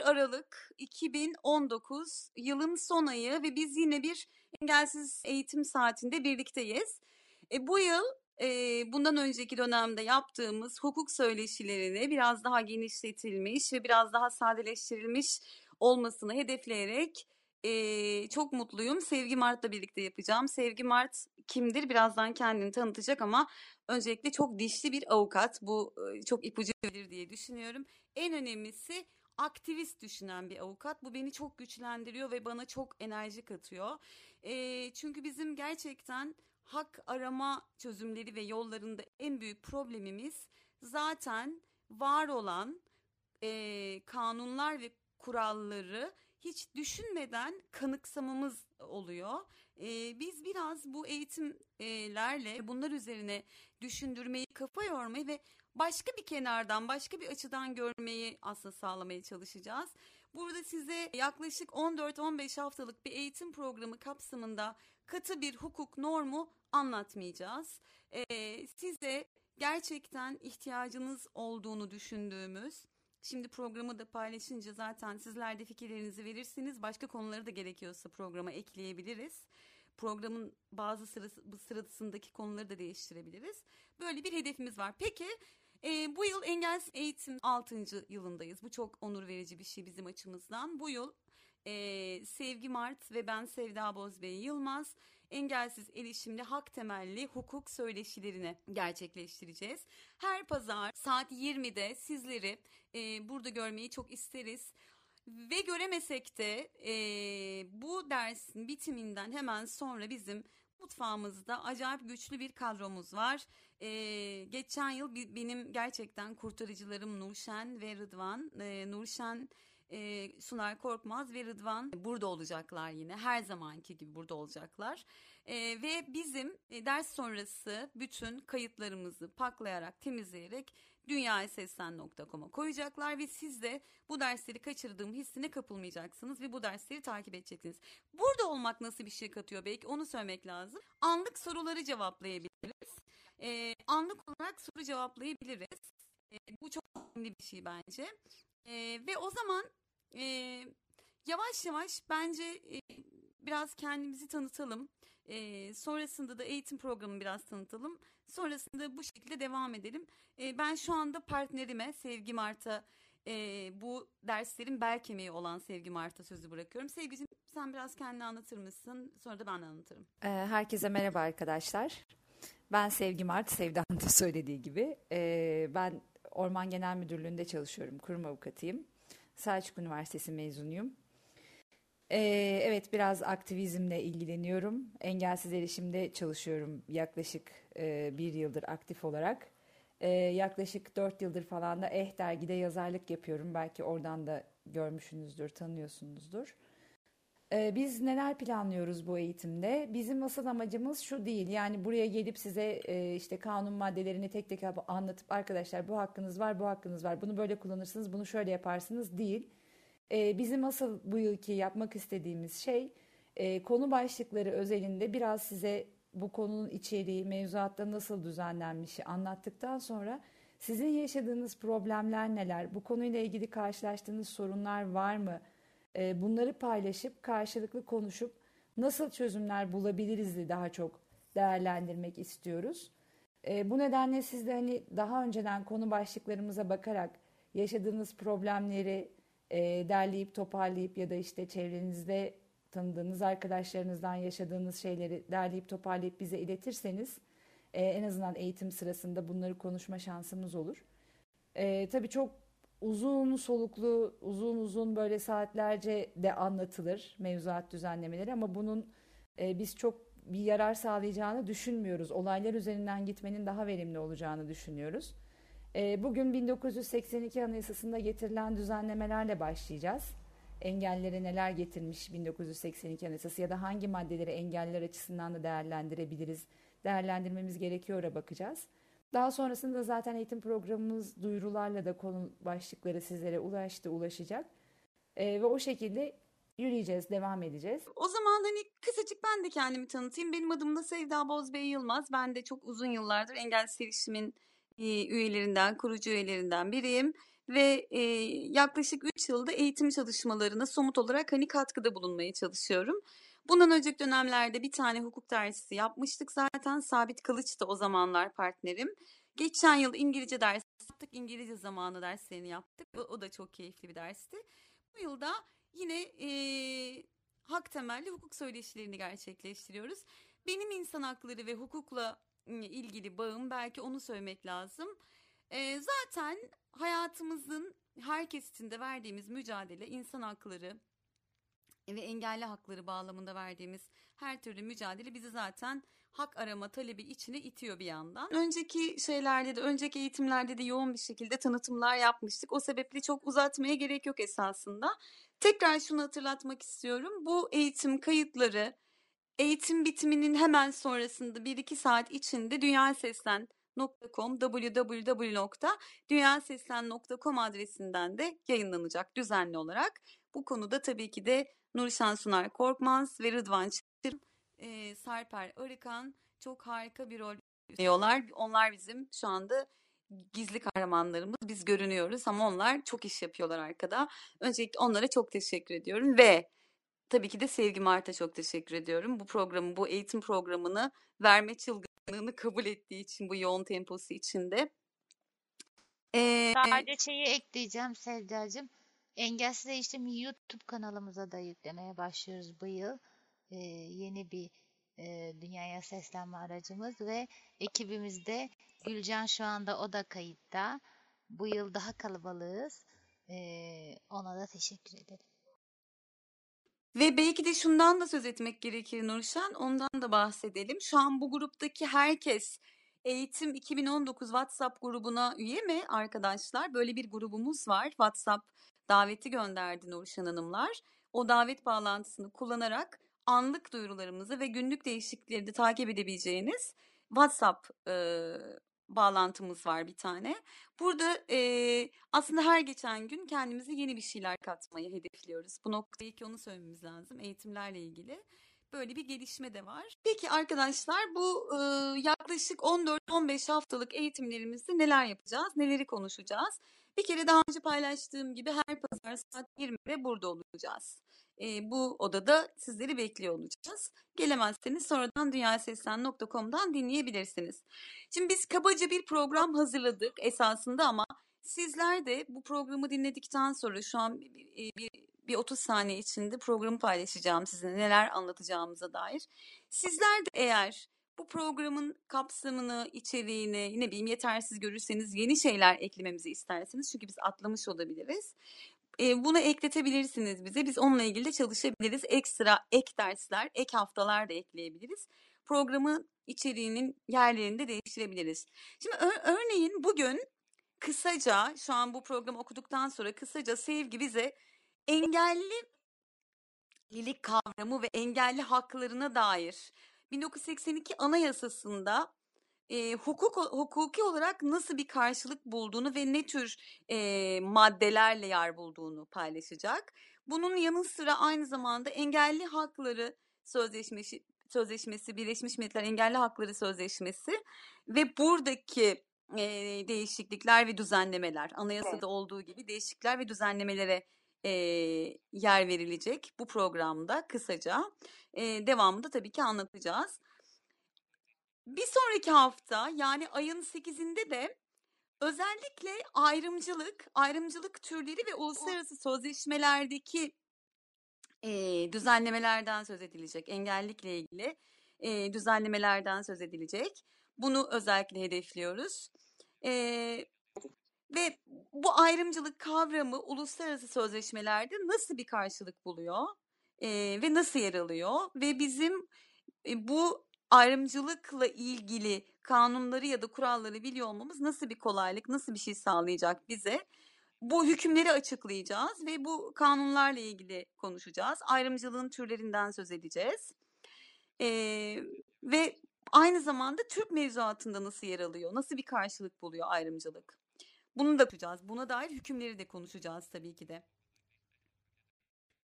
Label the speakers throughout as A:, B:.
A: 1 Aralık 2019 yılın son ayı ve biz yine bir engelsiz eğitim saatinde birlikteyiz. E, bu yıl e, bundan önceki dönemde yaptığımız hukuk söyleşilerini biraz daha genişletilmiş ve biraz daha sadeleştirilmiş olmasını hedefleyerek e, çok mutluyum. Sevgi Mart'la birlikte yapacağım. Sevgi Mart kimdir? Birazdan kendini tanıtacak ama öncelikle çok dişli bir avukat. Bu e, çok ipucu verir diye düşünüyorum. En önemlisi aktivist düşünen bir avukat. Bu beni çok güçlendiriyor ve bana çok enerji katıyor. E, çünkü bizim gerçekten hak arama çözümleri ve yollarında en büyük problemimiz zaten var olan e, kanunlar ve kuralları hiç düşünmeden kanıksamamız oluyor. Ee, biz biraz bu eğitimlerle bunlar üzerine düşündürmeyi, kafa yormayı ve başka bir kenardan, başka bir açıdan görmeyi aslında sağlamaya çalışacağız. Burada size yaklaşık 14-15 haftalık bir eğitim programı kapsamında katı bir hukuk normu anlatmayacağız. Ee, size gerçekten ihtiyacınız olduğunu düşündüğümüz Şimdi programı da paylaşınca zaten sizler de fikirlerinizi verirsiniz. Başka konuları da gerekiyorsa programa ekleyebiliriz. Programın bazı sırası, sırasındaki konuları da değiştirebiliriz. Böyle bir hedefimiz var. Peki e, bu yıl engelsiz eğitim 6. yılındayız. Bu çok onur verici bir şey bizim açımızdan. Bu yıl e, Sevgi Mart ve ben Sevda Bozbey Yılmaz engelsiz erişimli hak temelli hukuk söyleşilerini gerçekleştireceğiz. Her pazar saat 20'de sizleri e, burada görmeyi çok isteriz. Ve göremesek de e, bu dersin bitiminden hemen sonra bizim mutfağımızda acayip güçlü bir kadromuz var. Ee, geçen yıl benim gerçekten kurtarıcılarım Nurşen ve Rıdvan. Ee, Nurşen e, Sunar Korkmaz ve Rıdvan burada olacaklar yine. Her zamanki gibi burada olacaklar. E, ve bizim e, ders sonrası bütün kayıtlarımızı paklayarak, temizleyerek dünyayaseslen.com'a koyacaklar ve siz de bu dersleri kaçırdığım hissine kapılmayacaksınız ve bu dersleri takip edeceksiniz. Burada olmak nasıl bir şey katıyor belki onu söylemek lazım. Anlık soruları cevaplayabiliriz. E, anlık olarak soru cevaplayabiliriz. E, bu çok önemli bir şey bence. E, ve o zaman e, yavaş yavaş bence e, biraz kendimizi tanıtalım. E, sonrasında da eğitim programı biraz tanıtalım. Sonrasında bu şekilde devam edelim. E, ben şu anda partnerime Sevgi Mart'a e, bu derslerin bel kemiği olan Sevgi Mart'a sözü bırakıyorum. Sevgiciğim sen biraz kendini anlatır mısın? Sonra da ben anlatırım.
B: Herkese merhaba arkadaşlar. Ben Sevgi Mart, Sevda'nın da söylediği gibi. Ben Orman Genel Müdürlüğü'nde çalışıyorum, kurum avukatıyım. Selçuk Üniversitesi mezunuyum. Ee, evet biraz aktivizmle ilgileniyorum. Engelsiz erişimde çalışıyorum yaklaşık e, bir yıldır aktif olarak. Ee, yaklaşık dört yıldır falan da Eh dergide yazarlık yapıyorum. Belki oradan da görmüşsünüzdür, tanıyorsunuzdur. Ee, biz neler planlıyoruz bu eğitimde? Bizim asıl amacımız şu değil. Yani buraya gelip size e, işte kanun maddelerini tek tek anlatıp arkadaşlar bu hakkınız var, bu hakkınız var. Bunu böyle kullanırsınız, bunu şöyle yaparsınız değil. Ee, bizim asıl bu yılki yapmak istediğimiz şey e, konu başlıkları özelinde biraz size bu konunun içeriği, mevzuatta nasıl düzenlenmişi anlattıktan sonra sizin yaşadığınız problemler neler, bu konuyla ilgili karşılaştığınız sorunlar var mı? E, bunları paylaşıp karşılıklı konuşup nasıl çözümler bulabiliriz daha çok değerlendirmek istiyoruz. E, bu nedenle siz de hani daha önceden konu başlıklarımıza bakarak yaşadığınız problemleri e, derleyip toparlayıp ya da işte çevrenizde tanıdığınız arkadaşlarınızdan yaşadığınız şeyleri derleyip toparlayıp bize iletirseniz e, en azından eğitim sırasında bunları konuşma şansımız olur. E, tabii çok uzun soluklu, uzun uzun böyle saatlerce de anlatılır mevzuat düzenlemeleri ama bunun e, biz çok bir yarar sağlayacağını düşünmüyoruz. Olaylar üzerinden gitmenin daha verimli olacağını düşünüyoruz. E, bugün 1982 Anayasası'nda getirilen düzenlemelerle başlayacağız. Engellere neler getirmiş 1982 Anayasası ya da hangi maddeleri engeller açısından da değerlendirebiliriz, değerlendirmemiz gerekiyor'a bakacağız. Daha sonrasında zaten eğitim programımız duyurularla da konu başlıkları sizlere ulaştı, ulaşacak. Ee, ve o şekilde yürüyeceğiz, devam edeceğiz.
A: O zaman hani kısacık ben de kendimi tanıtayım. Benim adım da Sevda Bozbey Yılmaz. Ben de çok uzun yıllardır Engel Serişim'in e, üyelerinden, kurucu üyelerinden biriyim. ve e, yaklaşık 3 yılda eğitim çalışmalarına somut olarak hani katkıda bulunmaya çalışıyorum. Bundan önceki dönemlerde bir tane hukuk dersi yapmıştık zaten. Sabit Kılıç da o zamanlar partnerim. Geçen yıl İngilizce dersi yaptık. İngilizce zamanı derslerini yaptık. O, da çok keyifli bir dersti. Bu yılda yine e, hak temelli hukuk söyleşilerini gerçekleştiriyoruz. Benim insan hakları ve hukukla ilgili bağım belki onu söylemek lazım. E, zaten hayatımızın herkes için de verdiğimiz mücadele insan hakları ve engelli hakları bağlamında verdiğimiz her türlü mücadele bizi zaten hak arama talebi içine itiyor bir yandan. Önceki şeylerde de, önceki eğitimlerde de yoğun bir şekilde tanıtımlar yapmıştık. O sebeple çok uzatmaya gerek yok esasında. Tekrar şunu hatırlatmak istiyorum. Bu eğitim kayıtları eğitim bitiminin hemen sonrasında 1-2 saat içinde Dünya Seslen www.dünyaseslen.com www.dünyaseslen.com adresinden de yayınlanacak düzenli olarak. Bu konuda tabii ki de Nurşan Sunar Korkmaz ve Rıdvan Çır, e, Sarper Arıkan çok harika bir rol oynuyorlar. Onlar bizim şu anda gizli kahramanlarımız. Biz görünüyoruz ama onlar çok iş yapıyorlar arkada. Öncelikle onlara çok teşekkür ediyorum ve tabii ki de Sevgi Mart'a çok teşekkür ediyorum. Bu programı, bu eğitim programını verme çılgınlığını kabul ettiği için, bu yoğun temposu içinde.
C: Ee, Sadece şeyi ekleyeceğim Sevdacığım. Engelsiz Eğitim YouTube kanalımıza da yüklemeye başlıyoruz bu yıl. Ee, yeni bir e, dünyaya seslenme aracımız ve ekibimizde Gülcan şu anda o da kayıtta. Bu yıl daha kalabalığız. Ee, ona da teşekkür ederim.
A: Ve belki de şundan da söz etmek gerekir Nurşen, ondan da bahsedelim. Şu an bu gruptaki herkes Eğitim 2019 WhatsApp grubuna üye mi arkadaşlar? Böyle bir grubumuz var. WhatsApp daveti gönderdi Nurşen Hanımlar. O davet bağlantısını kullanarak anlık duyurularımızı ve günlük değişiklikleri de takip edebileceğiniz WhatsApp e, bağlantımız var bir tane. Burada e, aslında her geçen gün kendimize yeni bir şeyler katmayı hedefliyoruz. Bu noktayı ki onu söylememiz lazım eğitimlerle ilgili. Böyle bir gelişme de var. Peki arkadaşlar bu e, yaklaşık 14-15 haftalık eğitimlerimizde neler yapacağız, neleri konuşacağız? Bir kere daha önce paylaştığım gibi her pazar saat 20'de burada olacağız. Bu odada sizleri bekliyor olacağız. Gelemezseniz sonradan dünyaseslen.com'dan dinleyebilirsiniz. Şimdi biz kabaca bir program hazırladık esasında ama sizler de bu programı dinledikten sonra şu an bir, bir, bir 30 saniye içinde programı paylaşacağım size neler anlatacağımıza dair. Sizler de eğer bu programın kapsamını, içeriğini ne bileyim yetersiz görürseniz yeni şeyler eklememizi isterseniz çünkü biz atlamış olabiliriz. E, bunu ekletebilirsiniz bize. Biz onunla ilgili de çalışabiliriz. Ekstra ek dersler, ek haftalar da ekleyebiliriz. Programın içeriğinin yerlerini de değiştirebiliriz. Şimdi örneğin bugün kısaca şu an bu programı okuduktan sonra kısaca sevgi bize engellilik kavramı ve engelli haklarına dair 1982 Anayasası'nda e, hukuk hukuki olarak nasıl bir karşılık bulduğunu ve ne tür e, maddelerle yer bulduğunu paylaşacak. Bunun yanı sıra aynı zamanda engelli hakları sözleşmesi sözleşmesi Birleşmiş Milletler Engelli Hakları Sözleşmesi ve buradaki e, değişiklikler ve düzenlemeler anayasada olduğu gibi değişiklikler ve düzenlemelere e, yer verilecek bu programda kısaca. E, devamında tabii ki anlatacağız. Bir sonraki hafta yani ayın 8'inde de özellikle ayrımcılık, ayrımcılık türleri ve uluslararası sözleşmelerdeki e, düzenlemelerden söz edilecek. Engellikle ilgili e, düzenlemelerden söz edilecek. Bunu özellikle hedefliyoruz. E, ve bu ayrımcılık kavramı uluslararası sözleşmelerde nasıl bir karşılık buluyor e, ve nasıl yer alıyor ve bizim e, bu ayrımcılıkla ilgili kanunları ya da kuralları biliyor olmamız nasıl bir kolaylık, nasıl bir şey sağlayacak bize? Bu hükümleri açıklayacağız ve bu kanunlarla ilgili konuşacağız. Ayrımcılığın türlerinden söz edeceğiz. Ee, ve aynı zamanda Türk mevzuatında nasıl yer alıyor, nasıl bir karşılık buluyor ayrımcılık? Bunu da konuşacağız. Buna dair hükümleri de konuşacağız tabii ki de.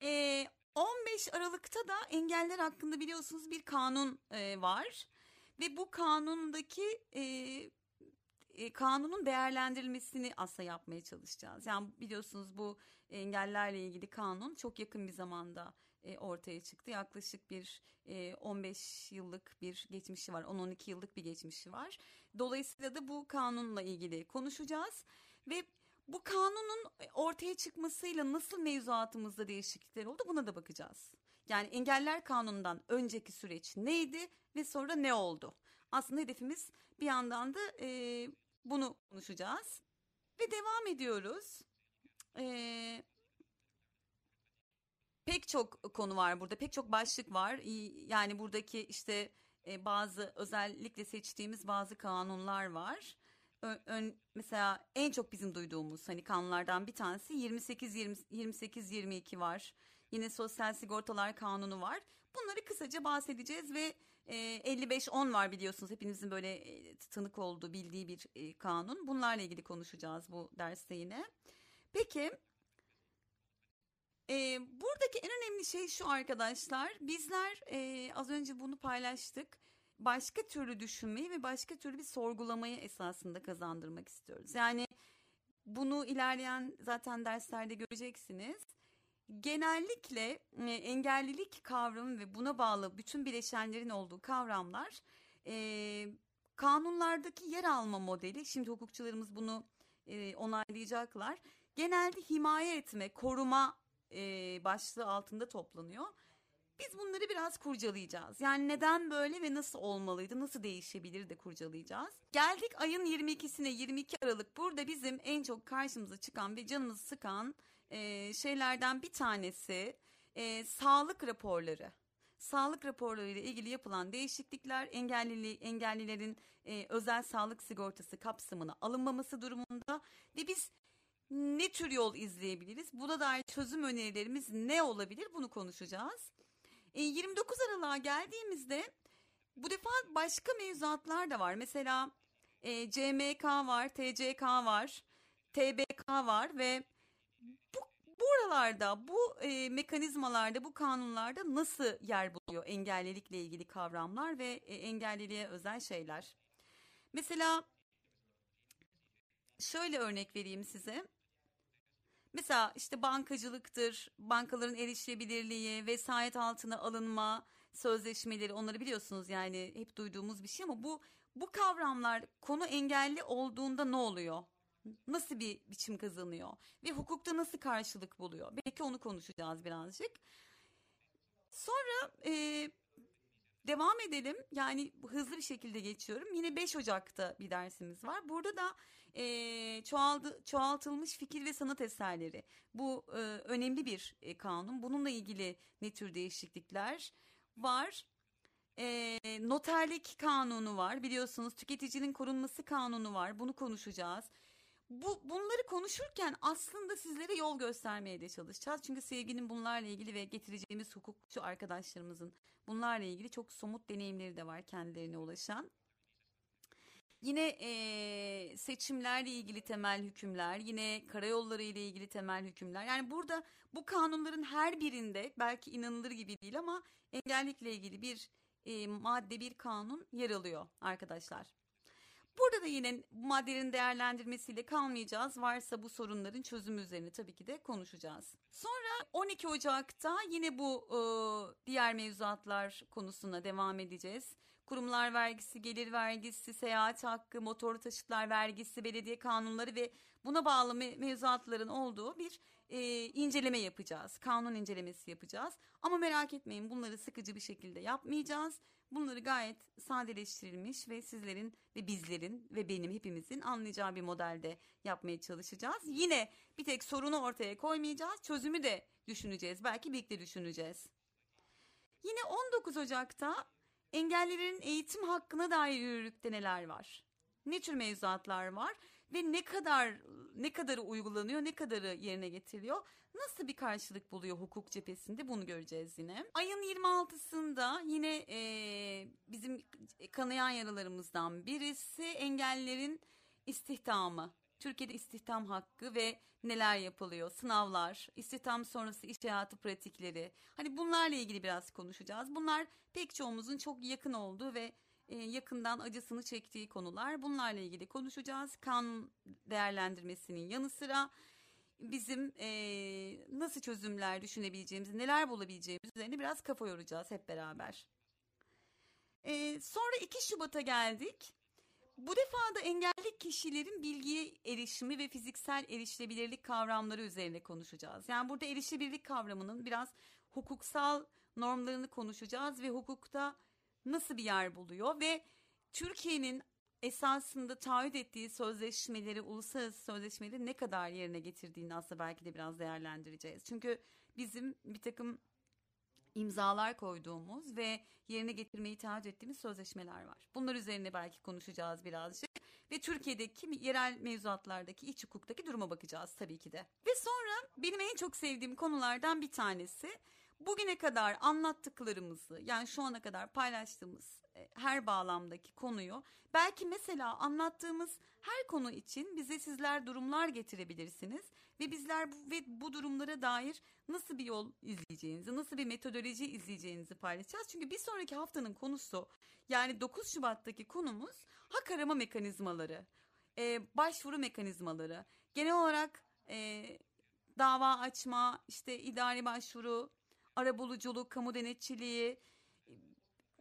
A: Ee, 15 Aralık'ta da engeller hakkında biliyorsunuz bir kanun e, var ve bu kanundaki e, e, kanunun değerlendirilmesini aslında yapmaya çalışacağız. Yani biliyorsunuz bu engellerle ilgili kanun çok yakın bir zamanda e, ortaya çıktı. Yaklaşık bir e, 15 yıllık bir geçmişi var, 10-12 yıllık bir geçmişi var. Dolayısıyla da bu kanunla ilgili konuşacağız ve bu kanunun ortaya çıkmasıyla nasıl mevzuatımızda değişiklikler oldu buna da bakacağız. Yani engeller kanunundan önceki süreç neydi ve sonra ne oldu? Aslında hedefimiz bir yandan da e, bunu konuşacağız. Ve devam ediyoruz. E, pek çok konu var burada, pek çok başlık var. Yani buradaki işte e, bazı özellikle seçtiğimiz bazı kanunlar var. Ön, mesela en çok bizim duyduğumuz hani kanunlardan bir tanesi 28 20, 28 22 var. Yine Sosyal Sigortalar Kanunu var. Bunları kısaca bahsedeceğiz ve e, 55-10 var biliyorsunuz. Hepinizin böyle e, tanık olduğu, bildiği bir e, kanun. Bunlarla ilgili konuşacağız bu derste yine. Peki e, buradaki en önemli şey şu arkadaşlar. Bizler e, az önce bunu paylaştık. Başka türlü düşünmeyi ve başka türlü bir sorgulamayı esasında kazandırmak istiyoruz. Yani bunu ilerleyen zaten derslerde göreceksiniz genellikle e, engellilik kavramı ve buna bağlı bütün bileşenlerin olduğu kavramlar e, kanunlardaki yer alma modeli şimdi hukukçularımız bunu e, onaylayacaklar genelde himaye etme koruma başlığı altında toplanıyor. Biz bunları biraz kurcalayacağız. Yani neden böyle ve nasıl olmalıydı, nasıl değişebilir de kurcalayacağız. Geldik ayın 22'sine 22 Aralık. Burada bizim en çok karşımıza çıkan ve canımızı sıkan e, şeylerden bir tanesi e, sağlık raporları. Sağlık raporları ile ilgili yapılan değişiklikler engellili engellilerin e, özel sağlık sigortası kapsamına alınmaması durumunda ve biz ne tür yol izleyebiliriz? Buna dair çözüm önerilerimiz ne olabilir? Bunu konuşacağız. E, 29 Aralık'a geldiğimizde bu defa başka mevzuatlar da var. Mesela e, CMK var, TCK var, TBK var ve bu buralarda, bu e, mekanizmalarda, bu kanunlarda nasıl yer buluyor engellilikle ilgili kavramlar ve e, engelliliğe özel şeyler? Mesela şöyle örnek vereyim size. Mesela işte bankacılıktır, bankaların erişilebilirliği, vesayet altına alınma sözleşmeleri onları biliyorsunuz yani hep duyduğumuz bir şey ama bu bu kavramlar konu engelli olduğunda ne oluyor? Nasıl bir biçim kazanıyor ve hukukta nasıl karşılık buluyor? Belki onu konuşacağız birazcık. Sonra e, devam edelim. Yani hızlı bir şekilde geçiyorum. Yine 5 Ocak'ta bir dersimiz var. Burada da e, çoğaldı, çoğaltılmış fikir ve sanat eserleri. Bu e, önemli bir e, kanun. Bununla ilgili ne tür değişiklikler var? E, noterlik kanunu var. Biliyorsunuz tüketicinin korunması kanunu var. Bunu konuşacağız. Bu bunları konuşurken aslında sizlere yol göstermeye de çalışacağız. Çünkü sevginin bunlarla ilgili ve getireceğimiz hukukçu arkadaşlarımızın bunlarla ilgili çok somut deneyimleri de var kendilerine ulaşan. Yine e, seçimlerle ilgili temel hükümler, yine karayolları ile ilgili temel hükümler. Yani burada bu kanunların her birinde belki inanılır gibi değil ama engellikle ilgili bir e, madde bir kanun yer alıyor arkadaşlar. Burada da yine maddelerin değerlendirmesiyle kalmayacağız. Varsa bu sorunların çözümü üzerine tabii ki de konuşacağız. Sonra 12 Ocak'ta yine bu e, diğer mevzuatlar konusuna devam edeceğiz. Kurumlar vergisi, gelir vergisi, seyahat hakkı, motorlu taşıtlar vergisi, belediye kanunları ve buna bağlı mevzuatların olduğu bir e, inceleme yapacağız. Kanun incelemesi yapacağız. Ama merak etmeyin bunları sıkıcı bir şekilde yapmayacağız. Bunları gayet sadeleştirilmiş ve sizlerin ve bizlerin ve benim hepimizin anlayacağı bir modelde yapmaya çalışacağız. Yine bir tek sorunu ortaya koymayacağız. Çözümü de düşüneceğiz. Belki birlikte düşüneceğiz. Yine 19 Ocak'ta engellilerin eğitim hakkına dair yürürlükte neler var? Ne tür mevzuatlar var ve ne kadar ne kadarı uygulanıyor, ne kadarı yerine getiriliyor? Nasıl bir karşılık buluyor hukuk cephesinde bunu göreceğiz yine. Ayın 26'sında yine e, bizim kanayan yaralarımızdan birisi engellerin istihdamı. Türkiye'de istihdam hakkı ve neler yapılıyor, sınavlar, istihdam sonrası iş hayatı pratikleri. Hani bunlarla ilgili biraz konuşacağız. Bunlar pek çoğumuzun çok yakın olduğu ve e, yakından acısını çektiği konular. Bunlarla ilgili konuşacağız. Kan değerlendirmesinin yanı sıra bizim e, nasıl çözümler düşünebileceğimiz, neler bulabileceğimiz üzerine biraz kafa yoracağız hep beraber. E, sonra 2 Şubat'a geldik. Bu defa da engelli kişilerin bilgiye erişimi ve fiziksel erişilebilirlik kavramları üzerine konuşacağız. Yani burada erişilebilirlik kavramının biraz hukuksal normlarını konuşacağız ve hukukta nasıl bir yer buluyor ve Türkiye'nin esasında taahhüt ettiği sözleşmeleri, uluslararası sözleşmeleri ne kadar yerine getirdiğini aslında belki de biraz değerlendireceğiz. Çünkü bizim bir takım imzalar koyduğumuz ve yerine getirmeyi taahhüt ettiğimiz sözleşmeler var. Bunlar üzerine belki konuşacağız birazcık ve Türkiye'deki yerel mevzuatlardaki iç hukuktaki duruma bakacağız tabii ki de. Ve sonra benim en çok sevdiğim konulardan bir tanesi bugüne kadar anlattıklarımızı yani şu ana kadar paylaştığımız her bağlamdaki konuyu belki mesela anlattığımız her konu için bize sizler durumlar getirebilirsiniz ve bizler bu, ve bu durumlara dair nasıl bir yol izleyeceğinizi, nasıl bir metodoloji izleyeceğinizi paylaşacağız. Çünkü bir sonraki haftanın konusu yani 9 Şubat'taki konumuz hak arama mekanizmaları, e, başvuru mekanizmaları, genel olarak e, dava açma, işte idari başvuru, arabuluculuk, kamu denetçiliği,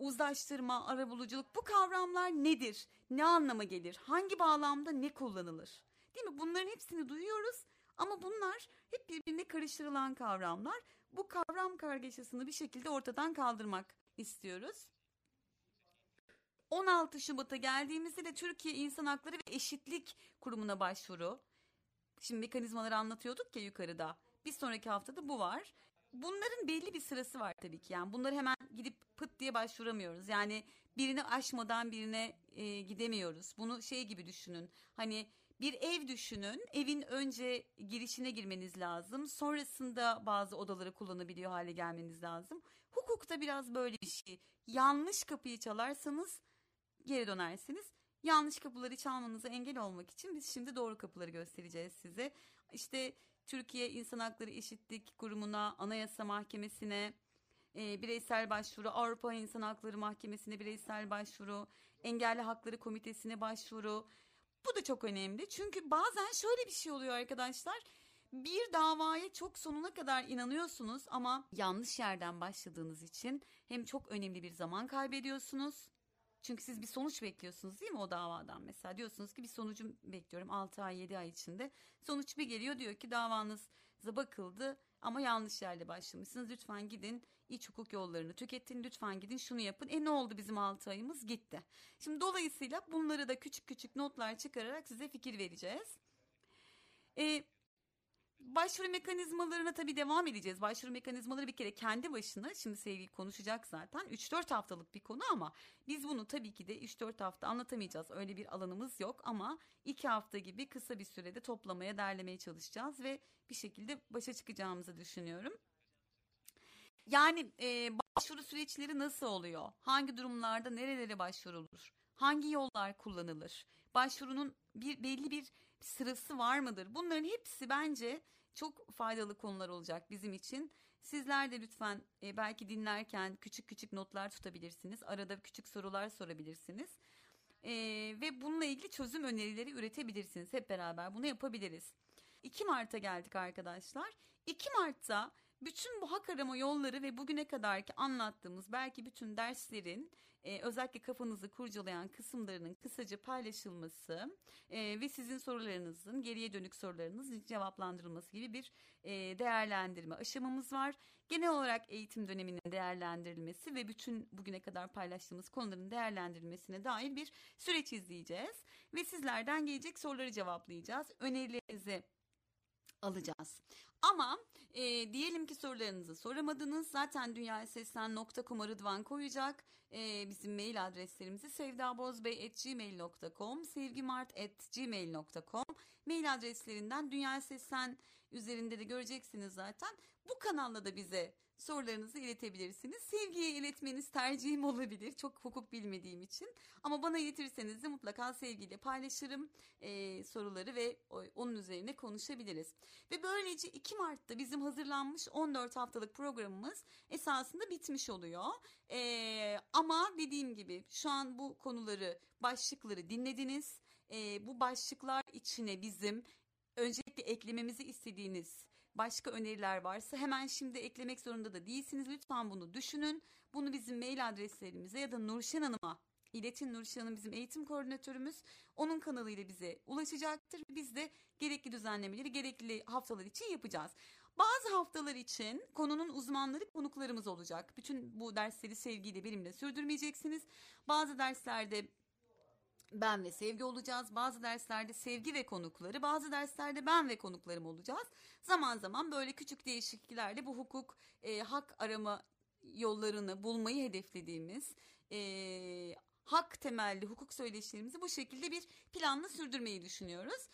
A: uzlaştırma, arabuluculuk bu kavramlar nedir? Ne anlama gelir? Hangi bağlamda ne kullanılır? Değil mi? Bunların hepsini duyuyoruz ama bunlar hep birbirine karıştırılan kavramlar. Bu kavram kargaşasını bir şekilde ortadan kaldırmak istiyoruz. 16 Şubat'a geldiğimizde de Türkiye İnsan Hakları ve Eşitlik Kurumu'na başvuru. Şimdi mekanizmaları anlatıyorduk ya yukarıda. Bir sonraki haftada bu var. Bunların belli bir sırası var tabii ki. Yani bunları hemen gidip pıt diye başvuramıyoruz. Yani birini aşmadan birine e, gidemiyoruz. Bunu şey gibi düşünün. Hani bir ev düşünün. Evin önce girişine girmeniz lazım. Sonrasında bazı odaları kullanabiliyor hale gelmeniz lazım. Hukukta biraz böyle bir şey. Yanlış kapıyı çalarsanız geri dönersiniz. Yanlış kapıları çalmanıza engel olmak için biz şimdi doğru kapıları göstereceğiz size. İşte Türkiye İnsan Hakları Eşitlik Kurumu'na, Anayasa Mahkemesi'ne, e, bireysel başvuru, Avrupa İnsan Hakları Mahkemesi'ne bireysel başvuru, Engelli Hakları Komitesi'ne başvuru. Bu da çok önemli çünkü bazen şöyle bir şey oluyor arkadaşlar. Bir davaya çok sonuna kadar inanıyorsunuz ama yanlış yerden başladığınız için hem çok önemli bir zaman kaybediyorsunuz. Çünkü siz bir sonuç bekliyorsunuz değil mi o davadan mesela diyorsunuz ki bir sonucu bekliyorum 6 ay 7 ay içinde. Sonuç bir geliyor diyor ki davanıza bakıldı ama yanlış yerde başlamışsınız. Lütfen gidin iç hukuk yollarını tüketin. Lütfen gidin şunu yapın. E ne oldu bizim 6 ayımız gitti. Şimdi dolayısıyla bunları da küçük küçük notlar çıkararak size fikir vereceğiz. E, Başvuru mekanizmalarına tabii devam edeceğiz. Başvuru mekanizmaları bir kere kendi başına şimdi sevgili konuşacak zaten 3-4 haftalık bir konu ama biz bunu tabii ki de 3-4 hafta anlatamayacağız. Öyle bir alanımız yok ama 2 hafta gibi kısa bir sürede toplamaya, derlemeye çalışacağız ve bir şekilde başa çıkacağımızı düşünüyorum. Yani e, başvuru süreçleri nasıl oluyor? Hangi durumlarda nerelere başvurulur? Hangi yollar kullanılır? Başvurunun bir belli bir sırası var mıdır? Bunların hepsi bence çok faydalı konular olacak bizim için. Sizler de lütfen e, belki dinlerken küçük küçük notlar tutabilirsiniz. Arada küçük sorular sorabilirsiniz. E, ve bununla ilgili çözüm önerileri üretebilirsiniz. Hep beraber bunu yapabiliriz. 2 Mart'a geldik arkadaşlar. 2 Mart'ta bütün bu hak arama yolları ve bugüne kadarki anlattığımız belki bütün derslerin e, özellikle kafanızı kurcalayan kısımlarının kısaca paylaşılması e, ve sizin sorularınızın geriye dönük sorularınızın cevaplandırılması gibi bir e, değerlendirme aşamamız var. Genel olarak eğitim döneminin değerlendirilmesi ve bütün bugüne kadar paylaştığımız konuların değerlendirilmesine dair bir süreç izleyeceğiz ve sizlerden gelecek soruları cevaplayacağız. Önerilerinizi alacağız. Ama e, diyelim ki sorularınızı soramadınız. Zaten dünyaseslen.com'a Rıdvan koyacak. E, bizim mail adreslerimizi sevdabozbey.gmail.com sevgimart.gmail.com mail adreslerinden Dünya Seslen üzerinde de göreceksiniz zaten. Bu kanalla da bize sorularınızı iletebilirsiniz. Sevgiye iletmeniz tercihim olabilir. Çok hukuk bilmediğim için. Ama bana iletirseniz de mutlaka sevgiyle paylaşırım e, soruları ve onun üzerine konuşabiliriz. Ve böylece 2 12 Mart'ta bizim hazırlanmış 14 haftalık programımız esasında bitmiş oluyor. Ee, ama dediğim gibi şu an bu konuları, başlıkları dinlediniz. Ee, bu başlıklar içine bizim öncelikle eklememizi istediğiniz başka öneriler varsa hemen şimdi eklemek zorunda da değilsiniz. Lütfen bunu düşünün. Bunu bizim mail adreslerimize ya da Nurşen Hanım'a iletin. Nurşen Hanım bizim eğitim koordinatörümüz. Onun kanalıyla bize ulaşacaktır. Biz de gerekli düzenlemeleri gerekli haftalar için yapacağız. Bazı haftalar için konunun uzmanları konuklarımız olacak. Bütün bu dersleri sevgiyle benimle sürdürmeyeceksiniz. Bazı derslerde ben ve sevgi olacağız. Bazı derslerde sevgi ve konukları, bazı derslerde ben ve konuklarım olacağız. Zaman zaman böyle küçük değişikliklerle bu hukuk, e, hak arama yollarını bulmayı hedeflediğimiz e, hak temelli hukuk söyleşilerimizi bu şekilde bir planla sürdürmeyi düşünüyoruz.